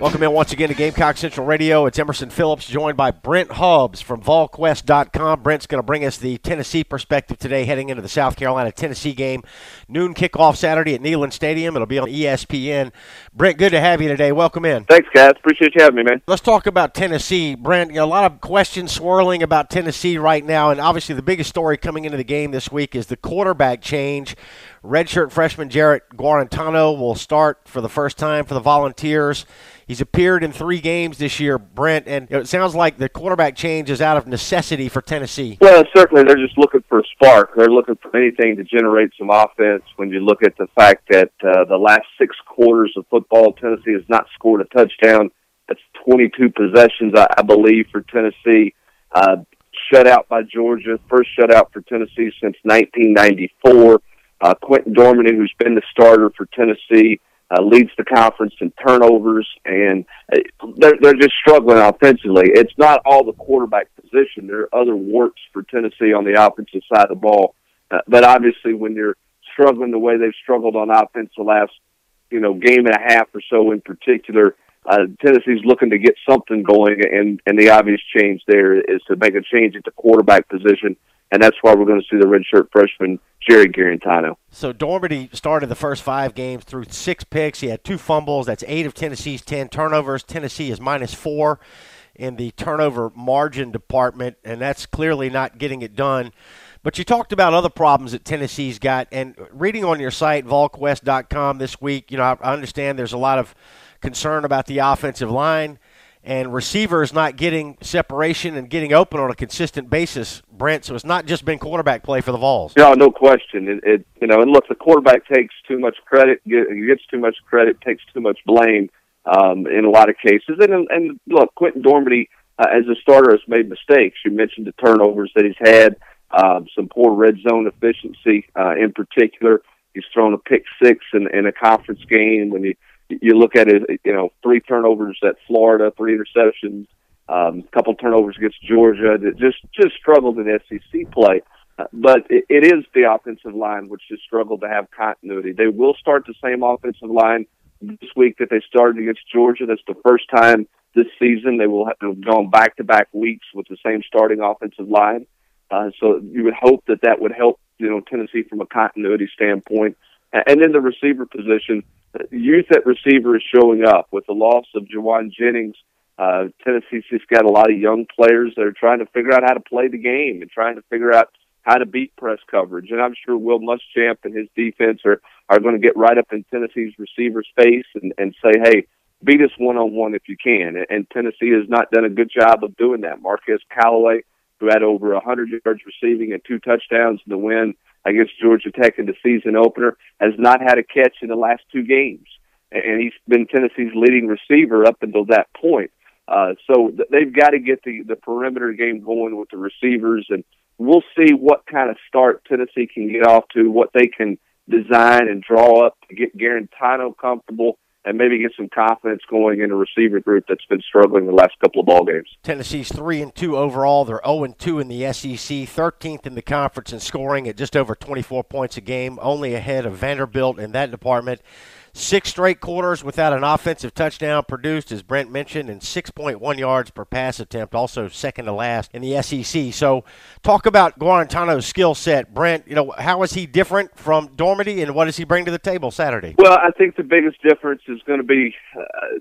Welcome in once again to Gamecock Central Radio. It's Emerson Phillips joined by Brent Hubbs from VolQuest.com. Brent's going to bring us the Tennessee perspective today heading into the South Carolina Tennessee game. Noon kickoff Saturday at Neyland Stadium. It'll be on ESPN. Brent, good to have you today. Welcome in. Thanks, guys. Appreciate you having me, man. Let's talk about Tennessee. Brent, you know, a lot of questions swirling about Tennessee right now, and obviously the biggest story coming into the game this week is the quarterback change. Redshirt freshman Jarrett Guarantano will start for the first time for the Volunteers. He's appeared in three games this year, Brent, and it sounds like the quarterback change is out of necessity for Tennessee. Well, certainly they're just looking for a spark. They're looking for anything to generate some offense. When you look at the fact that uh, the last six quarters of football, Tennessee has not scored a touchdown. That's 22 possessions, I, I believe, for Tennessee. Uh, shutout by Georgia, first shutout for Tennessee since 1994. Uh, Quinten Dormady, who's been the starter for Tennessee, uh, leads the conference in turnovers, and uh, they're they're just struggling offensively. It's not all the quarterback position. There are other warts for Tennessee on the offensive side of the ball, uh, but obviously when you're struggling the way they've struggled on offense the last you know game and a half or so in particular. Uh, Tennessee's looking to get something going, and and the obvious change there is to make a change at the quarterback position and that's why we're going to see the redshirt freshman Jarrett Guarantano. So Dormady started the first five games through six picks. He had two fumbles. That's eight of Tennessee's ten turnovers. Tennessee is minus four in the turnover margin department, and that's clearly not getting it done. But you talked about other problems that Tennessee's got, and reading on your site, VolQuest.com this week, you know, I understand there's a lot of concern about the offensive line and receivers not getting separation and getting open on a consistent basis, Brent. So it's not just been quarterback play for the Vols. No, no question. It, it you know, and look, the quarterback takes too much credit, gets too much credit, takes too much blame um, in a lot of cases. And and look, Quinten Dormady uh, as a starter has made mistakes. You mentioned the turnovers that he's had, um, some poor red zone efficiency uh, in particular. He's thrown a pick six in, in a conference game when you you look at it, you know, three turnovers at Florida, three interceptions, um, couple turnovers against Georgia. That just just struggled in SEC play. Uh, but it, it is the offensive line which has struggled to have continuity. They will start the same offensive line this week that they started against Georgia. That's the first time this season they will have gone back to back weeks with the same starting offensive line. Uh, so you would hope that that would help, you know, Tennessee from a continuity standpoint. And then the receiver position, youth at receiver is showing up with the loss of Jauan Jennings. Uh, Tennessee's just got a lot of young players that are trying to figure out how to play the game and trying to figure out how to beat press coverage. And I'm sure Will Muschamp and his defense are, are going to get right up in Tennessee's receiver's face and, and say, hey, beat us one on one if you can. And Tennessee has not done a good job of doing that. Marquez Callaway, who had over 100 yards receiving and two touchdowns in the win, against Georgia Tech in the season opener, has not had a catch in the last two games. And he's been Tennessee's leading receiver up until that point. Uh, so th- they've got to get the, the perimeter game going with the receivers, and we'll see what kind of start Tennessee can get off to, what they can design and draw up to get Guarantano comfortable and maybe get some confidence going in a receiver group that's been struggling the last couple of ball games. Tennessee's three and two overall. They're zero oh and two in the SEC, 13th in the conference in scoring at just over 24 points a game, only ahead of Vanderbilt in that department. Six straight quarters without an offensive touchdown produced, as Brent mentioned, and 6.1 yards per pass attempt, also second to last in the SEC. So, talk about Guarantano's skill set, Brent. You know, how is he different from Dormady, and what does he bring to the table Saturday? Well, I think the biggest difference is going to be uh,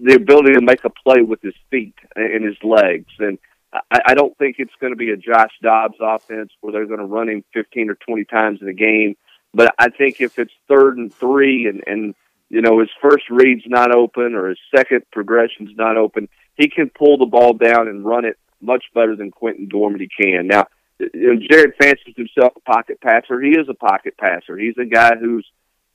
the ability to make a play with his feet and his legs, and I, I don't think it's going to be a Josh Dobbs offense where they're going to run him 15 or 20 times in a game but I think if it's third and three and, and you know, his first read's not open or his second progression's not open, he can pull the ball down and run it much better than Quinten Dormady can. Now, you know, Jarrett fancies himself a pocket passer. He is a pocket passer. He's a guy who's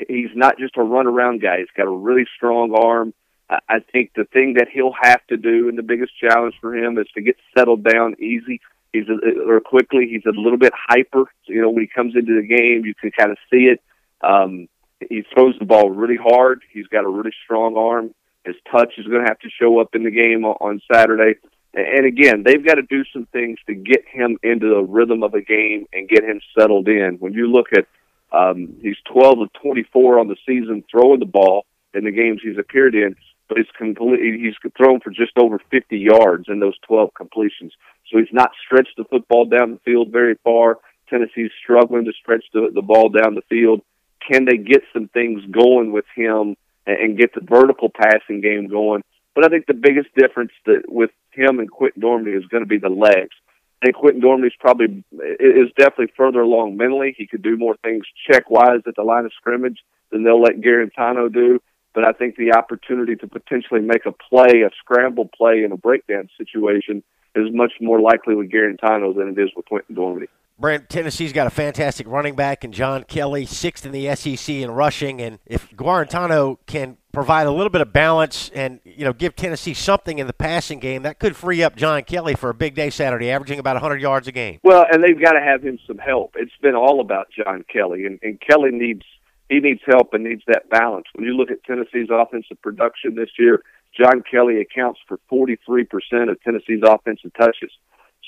he's not just a run around guy. He's got a really strong arm. I think the thing that he'll have to do, and the biggest challenge for him, is to get settled down easy. He's a, or quickly. He's a little bit hyper. So, you know, when he comes into the game, you can kind of see it. Um, he throws the ball really hard. He's got a really strong arm. His touch is going to have to show up in the game on Saturday. And again, they've got to do some things to get him into the rhythm of a game and get him settled in. When you look at, um, he's 12 of 24 on the season throwing the ball in the games he's appeared in, but he's completely he's thrown for just over 50 yards in those 12 completions. So he's not stretched the football down the field very far. Tennessee's struggling to stretch the, the ball down the field. Can they get some things going with him and, and get the vertical passing game going? But I think the biggest difference that with him and Quinten Dormady is going to be the legs. I think Quinten Dormady's probably is definitely further along mentally. He could do more things check wise at the line of scrimmage than they'll let Guarantano do. But I think the opportunity to potentially make a play, a scramble play in a breakdown situation, is much more likely with Guarantano than it is with Quinten Dormady. Brent, Tennessee's got a fantastic running back in John Kelly, sixth in the SEC in rushing, and if Guarantano can provide a little bit of balance and you know give Tennessee something in the passing game, that could free up John Kelly for a big day Saturday, averaging about 100 yards a game. Well, and they've got to have him some help. It's been all about John Kelly, and, and Kelly needs he needs help and needs that balance. When you look at Tennessee's offensive production this year, John Kelly accounts for 43% of Tennessee's offensive touches.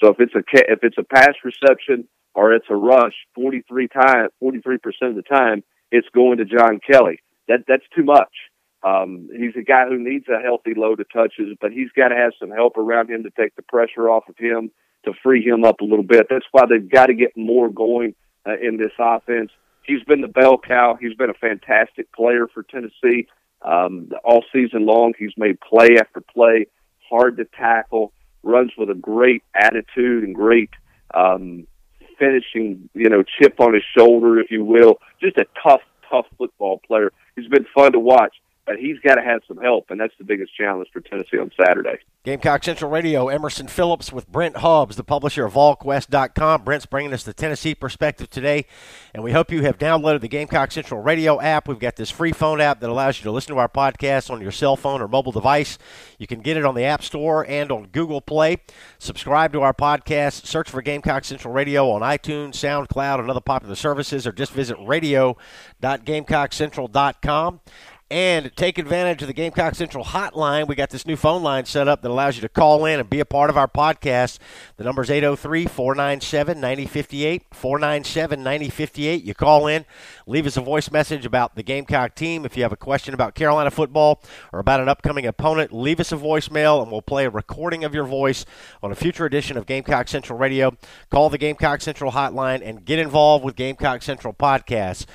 So if it's a if it's a pass reception or it's a rush, 43 time 43% of the time it's going to John Kelly. That that's too much. Um, he's a guy who needs a healthy load of touches, but he's got to have some help around him to take the pressure off of him to free him up a little bit. That's why they've got to get more going uh, in this offense. He's been the bell cow. He's been a fantastic player for Tennessee um, all season long. He's made play after play, hard to tackle, runs with a great attitude and great um, finishing, you know, chip on his shoulder, if you will. Just a tough, tough football player. He's been fun to watch but he's got to have some help, and that's the biggest challenge for Tennessee on Saturday. Gamecock Central Radio, Emerson Phillips with Brent Hubbs, the publisher of VolQuest.com. Brent's bringing us the Tennessee perspective today, and we hope you have downloaded the Gamecock Central Radio app. We've got this free phone app that allows you to listen to our podcast on your cell phone or mobile device. You can get it on the App Store and on Google Play. Subscribe to our podcast, search for Gamecock Central Radio on iTunes, SoundCloud, and other popular services, or just visit radio.gamecockcentral.com and take advantage of the Gamecock Central hotline. We got this new phone line set up that allows you to call in and be a part of our podcast. The number is 803 497 9058. 497 9058. You call in, leave us a voice message about the Gamecock team. If you have a question about Carolina football or about an upcoming opponent, leave us a voicemail and we'll play a recording of your voice on a future edition of Gamecock Central Radio. Call the Gamecock Central hotline and get involved with Gamecock Central podcasts.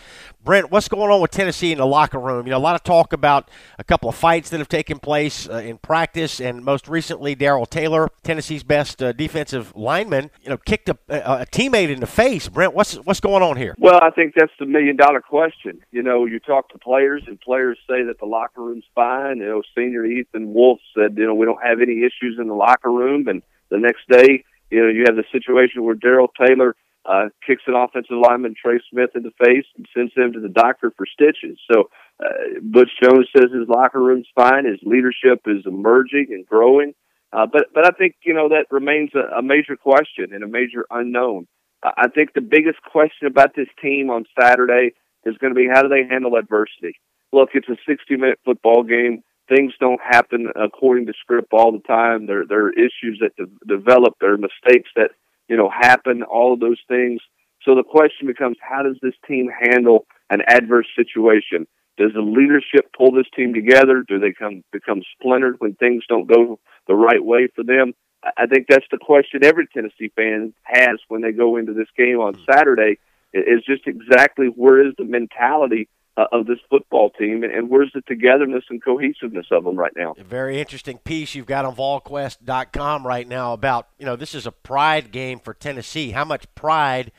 Brent, what's going on with Tennessee in the locker room? You know, a lot of talk about a couple of fights that have taken place uh, in practice, and most recently, Darrell Taylor, Tennessee's best uh, defensive lineman, you know, kicked a, a, teammate in the face. Brent, what's what's going on here? Well, I think that's the million dollar question. You know, you talk to players, and players say that the locker room's fine. You know, senior Ethan Wolf said, you know, we don't have any issues in the locker room, and the next day, you know, you have the situation where Darrell Taylor uh, kicks an offensive lineman Trey Smith in the face and sends him to the doctor for stitches. So uh, Butch Jones says his locker room's fine. His leadership is emerging and growing. Uh, but but I think you know that remains a, a major question and a major unknown. Uh, I think the biggest question about this team on Saturday is going to be how do they handle adversity. Look, it's a 60 minute football game. Things don't happen according to script all the time. There there are issues that de- develop. There are mistakes that you know, happen, all of those things. So the question becomes, how does this team handle an adverse situation? Does the leadership pull this team together? Do they come become splintered when things don't go the right way for them? I think that's the question every Tennessee fan has when they go into this game on hmm. Saturday. Is just exactly where is the mentality uh, of this football team, and, and, where's the togetherness and cohesiveness of them right now? A very interesting piece you've got on VolQuest.com right now about you know this is a pride game for Tennessee. How much pride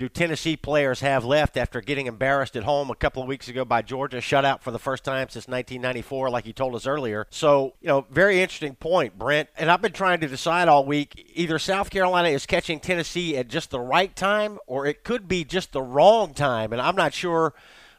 do Tennessee players have left after getting embarrassed at home a couple of weeks ago by Georgia, shutout for the first time since 1994, like you told us earlier. So, you know, very interesting point, Brent. And I've been trying to decide all week either South Carolina is catching Tennessee at just the right time or it could be just the wrong time. And I'm not sure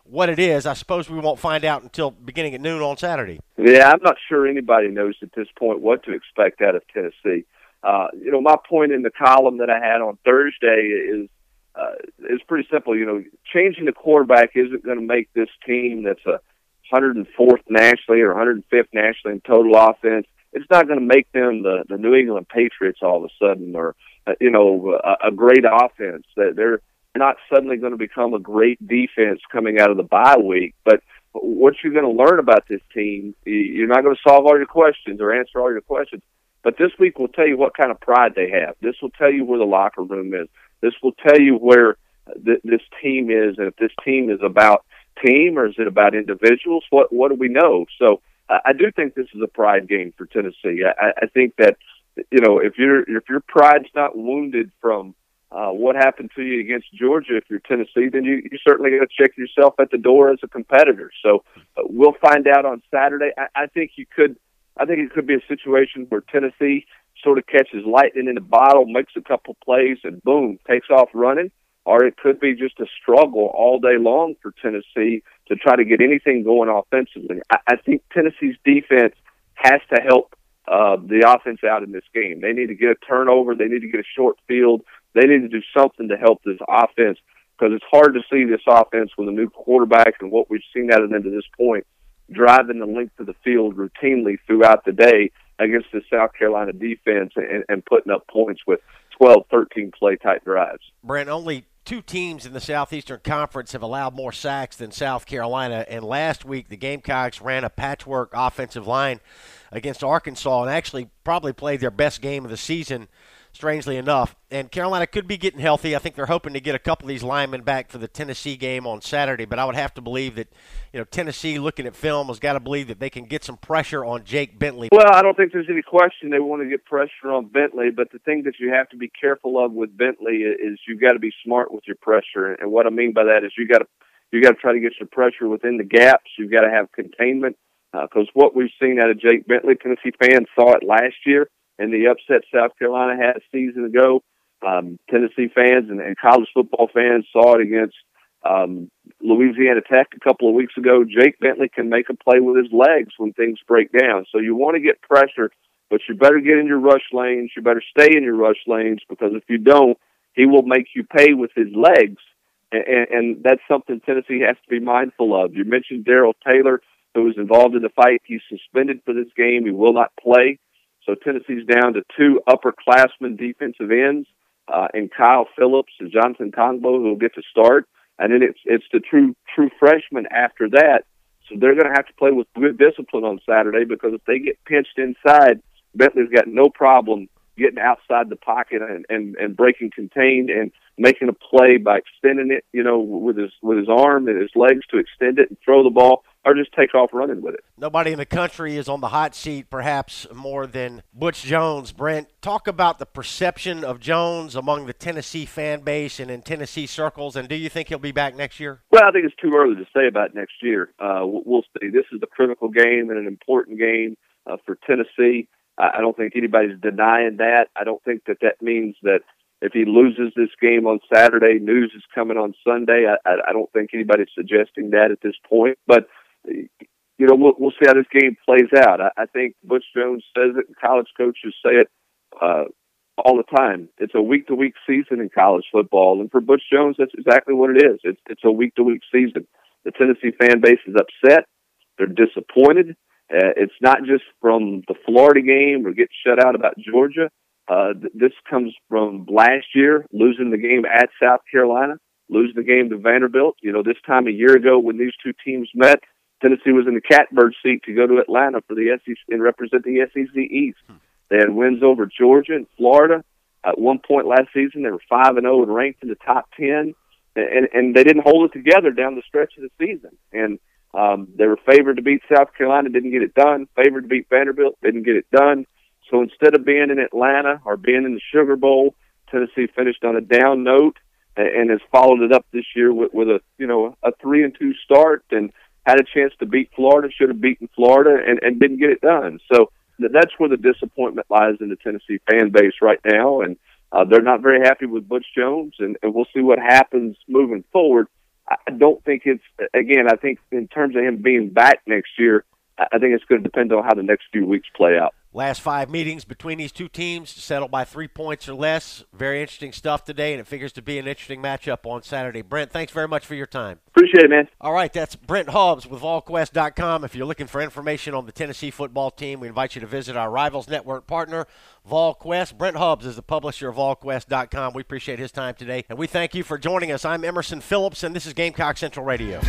what it is. I suppose we won't find out until beginning at noon on Saturday. Yeah, I'm not sure anybody knows at this point what to expect out of Tennessee. Uh, you know, my point in the column that I had on Thursday is uh, is pretty simple. You know, changing the quarterback isn't going to make this team that's a 104th nationally or 105th nationally in total offense. It's not going to make them the the New England Patriots all of a sudden, or uh, you know, a, a great offense. That they're not suddenly going to become a great defense coming out of the bye week. But what you're going to learn about this team, you're not going to solve all your questions or answer all your questions. But this week will tell you what kind of pride they have. This will tell you where the locker room is. This will tell you where th- this team is, and if this team is about team or is it about individuals? What what do we know? So uh, I do think this is a pride game for Tennessee. I, I think that you know if your if your pride's not wounded from uh, what happened to you against Georgia, if you're Tennessee, then you you certainly got to check yourself at the door as a competitor. So uh, we'll find out on Saturday. I, I think you could. I think it could be a situation where Tennessee sort of catches lightning in a bottle, makes a couple plays, and boom, takes off running. Or it could be just a struggle all day long for Tennessee to try to get anything going offensively. I, I think Tennessee's defense has to help uh, the offense out in this game. They need to get a turnover. They need to get a short field. They need to do something to help this offense because it's hard to see this offense with a new quarterback and what we've seen out of them to this point driving the length of the field routinely throughout the day against the South Carolina defense and, and putting up points with 12, 13 play type drives. Brent, only two teams in the Southeastern Conference have allowed more sacks than South Carolina. And last week, the Gamecocks ran a patchwork offensive line against Arkansas and actually probably played their best game of the season strangely enough. And Carolina could be getting healthy. I think they're hoping to get a couple of these linemen back for the Tennessee game on Saturday. But I would have to believe that, you know, Tennessee, looking at film, has got to believe that they can get some pressure on Jake Bentley. Well, I don't think there's any question they want to get pressure on Bentley. But the thing that you have to be careful of with Bentley is you've got to be smart with your pressure. And what I mean by that is you got to you got to try to get your pressure within the gaps. You've got to have containment because uh, what we've seen out of Jake Bentley, Tennessee fans saw it last year and the upset South Carolina had a season ago. Um, Tennessee fans and, and college football fans saw it against um, Louisiana Tech a couple of weeks ago. Jake Bentley can make a play with his legs when things break down. So you want to get pressure, but you better get in your rush lanes. You better stay in your rush lanes because if you don't, he will make you pay with his legs. And, and, and that's something Tennessee has to be mindful of. You mentioned Darrell Taylor, who was involved in the fight. He's suspended for this game. He will not play. So Tennessee's down to two upperclassmen defensive ends, uh, and Kyle Phillips and Jonathan Kongbo who will get to start. And then it's it's the true true freshmen after that. So they're going to have to play with good discipline on Saturday because if they get pinched inside, Bentley's got no problem getting outside the pocket and, and, and breaking contained and making a play by extending it, you know, with his with his arm and his legs to extend it and throw the ball or just take off running with it. Nobody in the country is on the hot seat, perhaps more than Butch Jones. Brent, talk about the perception of Jones among the Tennessee fan base and in Tennessee circles, and do you think he'll be back next year? Well, I think it's too early to say about next year. Uh, we'll see. This is a critical game and an important game uh, for Tennessee. I don't think anybody's denying that. I don't think that that means that if he loses this game on Saturday, news is coming on Sunday. I, I, I don't think anybody's suggesting that at this point. But you know, we'll, we'll see how this game plays out. I, I think Butch Jones says it, college coaches say it uh, all the time. It's a week to week season in college football, and for Butch Jones, that's exactly what it is. It's it's a week to week season. The Tennessee fan base is upset. They're disappointed. Uh, it's not just from the Florida game or getting shut out about Georgia. Uh, th- this comes from last year losing the game at South Carolina, losing the game to Vanderbilt. You know, this time a year ago when these two teams met, Tennessee was in the catbird seat to go to Atlanta for the SEC and represent the SEC East. Hmm. They had wins over Georgia and Florida. At one point last season, they were five and zero oh and ranked in the top ten, and and they didn't hold it together down the stretch of the season. And um, they were favored to beat South Carolina, didn't get it done. Favored to beat Vanderbilt, didn't get it done. So instead of being in Atlanta or being in the Sugar Bowl, Tennessee finished on a down note. and has followed it up this year with, with a you know a three and two start and had a chance to beat Florida, should have beaten Florida, and, and didn't get it done. So that's where the disappointment lies in the Tennessee fan base right now, and uh, they're not very happy with Butch Jones, and, and we'll see what happens moving forward. I don't think it's again. I think in terms of him being back next year, I think it's going to depend on how the next few weeks play out. Last five meetings between these two teams settled by three points or less. Very interesting stuff today, and it figures to be an interesting matchup on Saturday. Brent, thanks very much for your time. Appreciate it, man. All right, that's Brent Hubbs with VolQuest.com. If you're looking for information on the Tennessee football team, we invite you to visit our Rivals Network partner, VolQuest. Brent Hubbs is the publisher of VolQuest.com. We appreciate his time today, and we thank you for joining us. I'm Emerson Phillips, and this is Gamecock Central Radio.